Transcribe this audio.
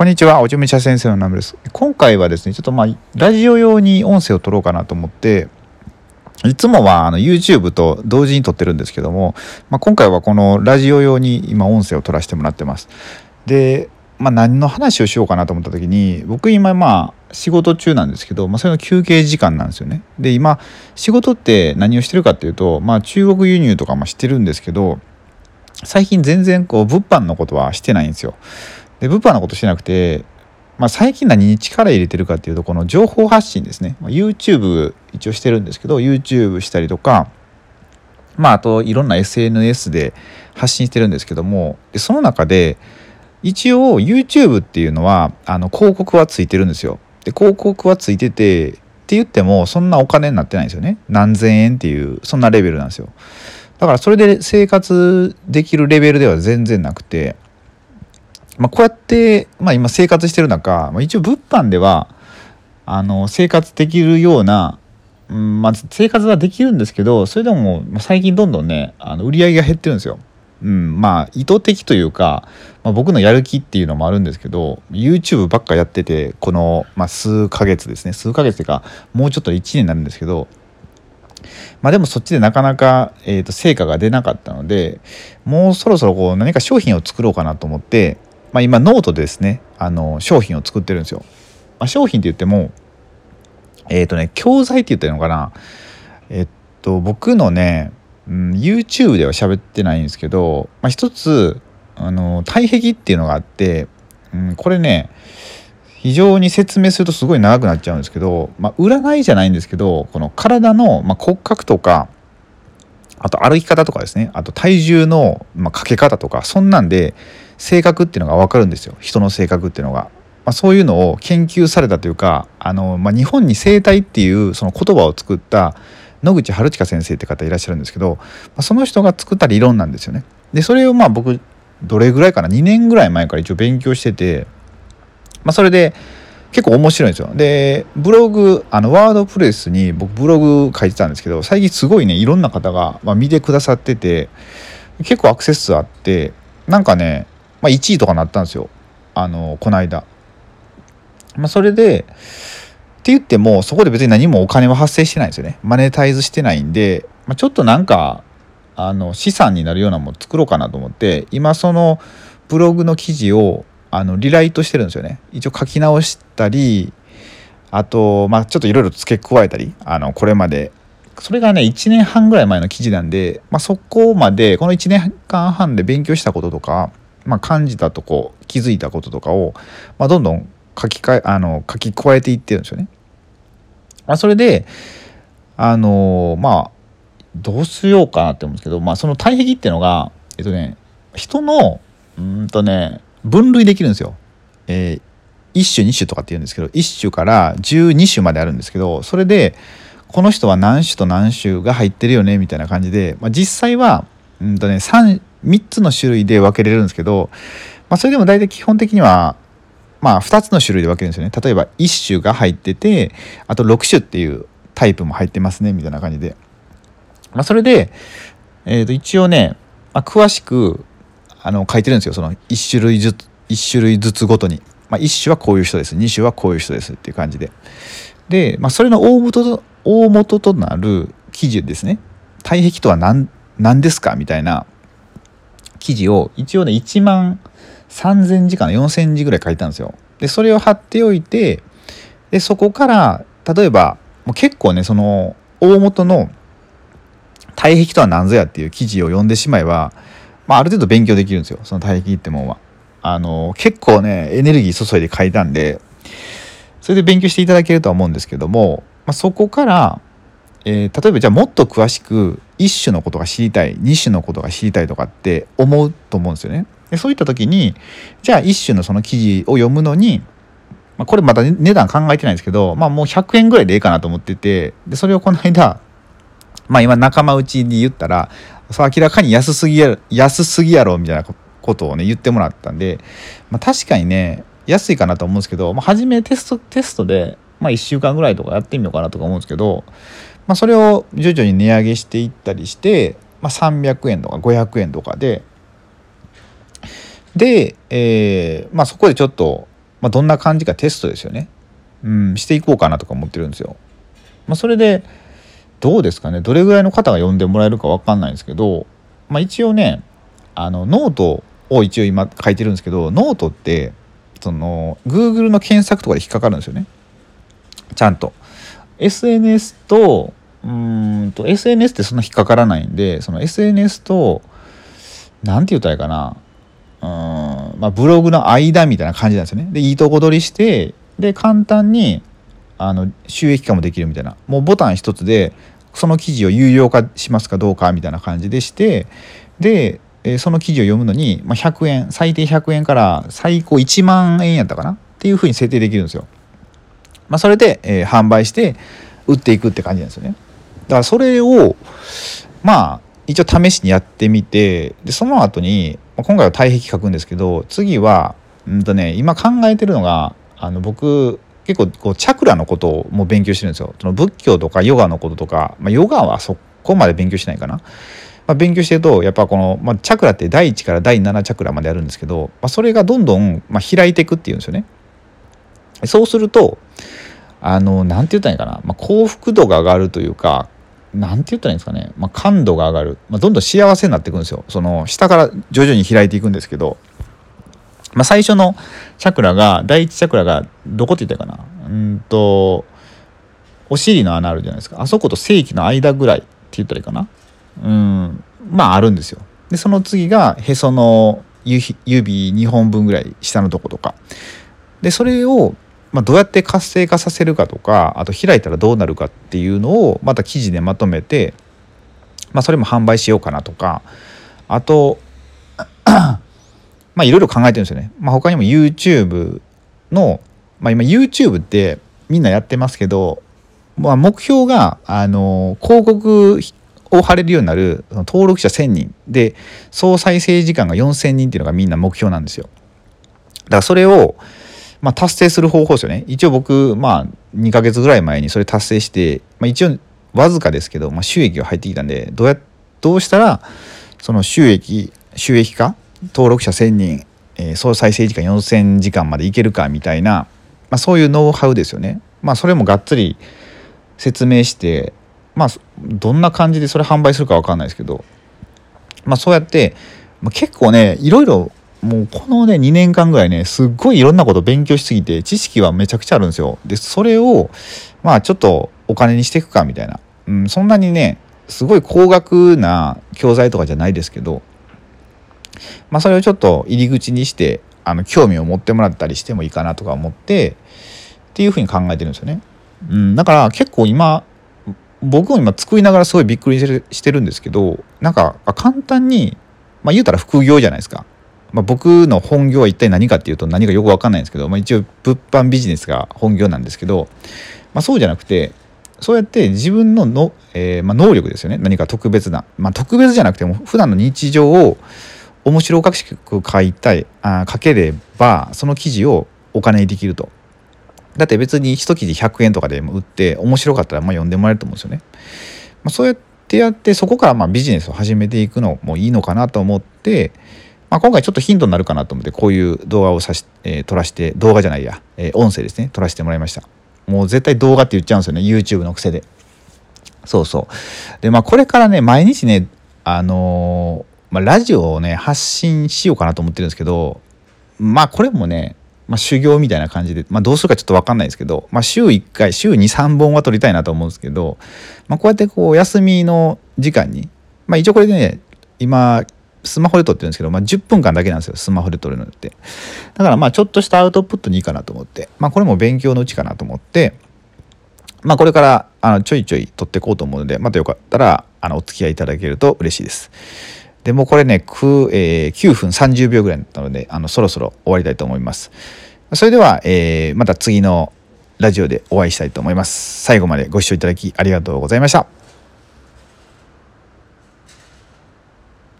こんにちは、おじめちゃ先生のナムです。今回はですね、ちょっとまあ、ラジオ用に音声を取ろうかなと思って、いつもはあの YouTube と同時に撮ってるんですけども、まあ、今回はこのラジオ用に今音声を取らせてもらってます。で、まあ、何の話をしようかなと思った時に、僕今まあ、仕事中なんですけど、まあ、それの休憩時間なんですよね。で、今、仕事って何をしてるかっていうと、まあ、中国輸入とかもしてるんですけど、最近全然こう物販のことはしてないんですよ。で物販のことしてなくて、まあ、最近何に力入れてるかっていうとこの情報発信ですね、ま、YouTube 一応してるんですけど YouTube したりとかまああといろんな SNS で発信してるんですけどもでその中で一応 YouTube っていうのはあの広告はついてるんですよ。で広告はついててって言ってもそんなお金になってないんですよね。何千円っていうそんなレベルなんですよ。だからそれで生活できるレベルでは全然なくてまあ、こうやって、まあ、今生活してる中、まあ、一応物販ではあの生活できるような、うんまあ、生活はできるんですけどそれでも最近どんどんねあの売り上げが減ってるんですよ。うん、まあ意図的というか、まあ、僕のやる気っていうのもあるんですけど YouTube ばっかやっててこの、まあ、数ヶ月ですね数ヶ月というかもうちょっと1年になるんですけどまあでもそっちでなかなか、えー、と成果が出なかったのでもうそろそろこう何か商品を作ろうかなと思ってまあ、今ノートでですねあの商品を作ってるんですよ。まあ、商品って言ってもえっ、ー、とね教材って言ってるのかなえっと僕のね、うん、YouTube では喋ってないんですけど、まあ、一つあの体壁っていうのがあって、うん、これね非常に説明するとすごい長くなっちゃうんですけど、まあ、占いじゃないんですけどこの体の、ま骨格とかあと歩き方とかですねあと体重の、まかけ方とかそんなんで性格っていうのが分かるんですよ人の性格っていうのが。まあ、そういうのを研究されたというかあの、まあ、日本に生態っていうその言葉を作った野口春近先生って方いらっしゃるんですけど、まあ、その人が作った理論なんですよね。でそれをまあ僕どれぐらいかな？2年ぐらい前から一応勉強してて、まあ、それで結構面白いんですよ。でブログあのワードプレスに僕ブログ書いてたんですけど最近すごいねいろんな方が、ま、見てくださってて結構アクセス数あってなんかねまあ、1位とかなったんですよ。あのこの間。まあ、それでって言ってもそこで別に何もお金は発生してないんですよね。マネタイズしてないんで、まあ、ちょっとなんかあの資産になるようなもの作ろうかなと思って今そのブログの記事をあのリライトしてるんですよね。一応書き直したりあと、まあ、ちょっといろいろ付け加えたりあのこれまで。それがね1年半ぐらい前の記事なんで、まあ、そこまでこの1年間半で勉強したこととかまあ、感じたとこ気づいたこととかを、まあ、どんどん書き換えあの書き加えていってるんですよね。まあ、それであのまあどうしようかなって思うんですけど、まあ、その体壁っていうのがえっとね人のうんとね分類できるんですよ。えー、1種2種とかって言うんですけど1種から12種まであるんですけどそれでこの人は何種と何種が入ってるよねみたいな感じで、まあ、実際はうんとね3 3つの種類で分けれるんですけど、まあ、それでも大体基本的にはまあ2つの種類で分けるんですよね。例えば1種が入っててあと6種っていうタイプも入ってますねみたいな感じで、まあ、それで、えー、と一応ね、まあ、詳しくあの書いてるんですよ。その1種類ずつ1種類ずつごとに、まあ、1種はこういう人です。2種はこういう人ですっていう感じで。で、まあ、それの大元と大元となる記事ですね体壁とは何何ですか？みたいな記事を一応ね1万3000字かな4000字ぐらい書いたんですよ。でそれを貼っておいてでそこから例えばもう結構ねその大元の体壁とは何ぞやっていう記事を読んでしまえば、まあ、ある程度勉強できるんですよその体壁ってもんは。あの結構ねエネルギー注いで書いたんでそれで勉強していただけるとは思うんですけども、まあ、そこからえー、例えばじゃあもっと詳しく1種のことが知りたい2種のことが知りたいとかって思うと思うんですよね。でそういった時にじゃあ1種のその記事を読むのに、まあ、これまた値段考えてないんですけど、まあ、もう100円ぐらいでいいかなと思っててでそれをこの間、まあ、今仲間内に言ったら明らかに安すぎや安すぎやろみたいなことをね言ってもらったんで、まあ、確かにね安いかなと思うんですけど、まあ、初めテストテストで、まあ、1週間ぐらいとかやってみようかなとか思うんですけどまあ、それを徐々に値上げしていったりして、まあ、300円とか500円とかでで、えーまあ、そこでちょっとまあ、どんな感じかテストですよね、うん、していこうかなとか思ってるんですよ。まあ、それでどうですかねどれぐらいの方が読んでもらえるか分かんないんですけど、まあ、一応ねあのノートを一応今書いてるんですけどノートってその Google の検索とかで引っかかるんですよねちゃんと。SNS とうんと SNS ってそんな引っかからないんでその SNS と何て言ったらいいかなうんまあブログの間みたいな感じなんですよね。でいいとこ取りしてで簡単にあの収益化もできるみたいなもうボタン一つでその記事を有料化しますかどうかみたいな感じでしてでえその記事を読むのに、まあ、100円最低100円から最高1万円やったかなっていうふうに設定できるんですよ。まあ、それで、えー、販売して売っていくって感じなんですよね。だからそれをまあ一応試しにやってみてでその後にまあ今回は対比書くんですけど次はうんとね今考えてるのがあの僕結構こうチャクラのことをもう勉強してるんですよ。その仏教とかヨガのこととか、まあ、ヨガはそこまで勉強しないかな。まあ、勉強してるとやっぱこの、まあ、チャクラって第1から第7チャクラまであるんですけど、まあ、それがどんどん、ま開いていくっていうんですよね。そうするとあの何て言ったらいいかな、まあ幸福度が上がるというか何て言ったらいいんですかね、まあ感度が上がる、まあどんどん幸せになっていくんですよ。その下から徐々に開いていくんですけど、まあ最初のチャクラが第1チャクラがどこって言ったかな。うんとお尻の穴あるじゃないですか。あそこと正規の間ぐらいって言ったらいいかな。うん。まああるんですよ。でその次がへその指2本分ぐらい下のとことか。でそれを、まあ、どうやって活性化させるかとかあと開いたらどうなるかっていうのをまた記事でまとめて、まあ、それも販売しようかなとかあと まあいろいろ考えてるんですよね。まあ、他にも YouTube の、まあ、今 YouTube ってみんなやってますけど、まあ、目標があの広告を貼れるようになる登録者1000人で総再生時間が4000人っていうのがみんな目標なんですよ。だからそれを、まあ、達成する方法ですよね。一応僕、まあ、2ヶ月ぐらい前にそれ達成して、まあ、一応わずかですけど、まあ、収益が入ってきたんでどうやどうしたらその収益収益化？登録者1000人、えー、総再生時間4000時間までいけるかみたいな、まあ、そういうノウハウですよね。まあ、それもがっつり説明してまあどんな感じでそれ販売するか分かんないですけど、まあ、そうやって、まあ、結構ねいろいろもうこのね2年間ぐらいねすっごいいろんなこと勉強しすぎて知識はめちゃくちゃあるんですよ。でそれをまあちょっとお金にしていくかみたいな、うん、そんなにねすごい高額な教材とかじゃないですけど、まあ、それをちょっと入り口にしてあの興味を持ってもらったりしてもいいかなとか思ってっていうふうに考えてるんですよね。うん、だから結構今僕も今作りながらすごいびっくりしてるんですけどなんか簡単にまあ言うたら副業じゃないですか。まあ、僕の本業は一体何かっていうと何かよく分かんないんですけど、まあ、一応物販ビジネスが本業なんですけど、まあ、そうじゃなくてそうやって自分のの、えー、まあ、能力ですよね。何か特別な、まあ、特別じゃなくても普段の日常を面白おかしく書いたいあ書ければその記事をお金にできると。だって別に一記事100円とかでも売って面白かったらまあ読んでもらえると思うんですよね。まあ、そうやってやってそこからまあビジネスを始めていくのもいいのかなと思って、まあ、今回ちょっとヒントになるかなと思ってこういう動画をさし、えー、撮らして動画じゃないや、えー、音声ですね撮らせてもらいました。もう絶対動画って言っちゃうんですよね YouTube の癖で。そうそう。でまあこれからね毎日ねあのー、まあ、ラジオをね発信しようかなと思ってるんですけどまあこれもねまあ、修行みたいな感じで、まあ、どうするかちょっと分かんないですけど、まあ、週1回週23本は撮りたいなと思うんですけど、まあ、こうやってこう休みの時間に、まあ、一応これでね今スマホで撮ってるんですけど、まあ、10分間だけなんですよスマホで撮るのってだからまあちょっとしたアウトプットにいいかなと思って、まあ、これも勉強のうちかなと思ってまあこれからあのちょいちょい撮っていこうと思うのでまたよかったらあのお付き合いいただけると嬉しいです。でもこれね 9,、えー、9分30秒ぐらいだったのであのそろそろ終わりたいと思います。それでは、えー、また次のラジオでお会いしたいと思います。最後までご視聴いただきありがとうございました。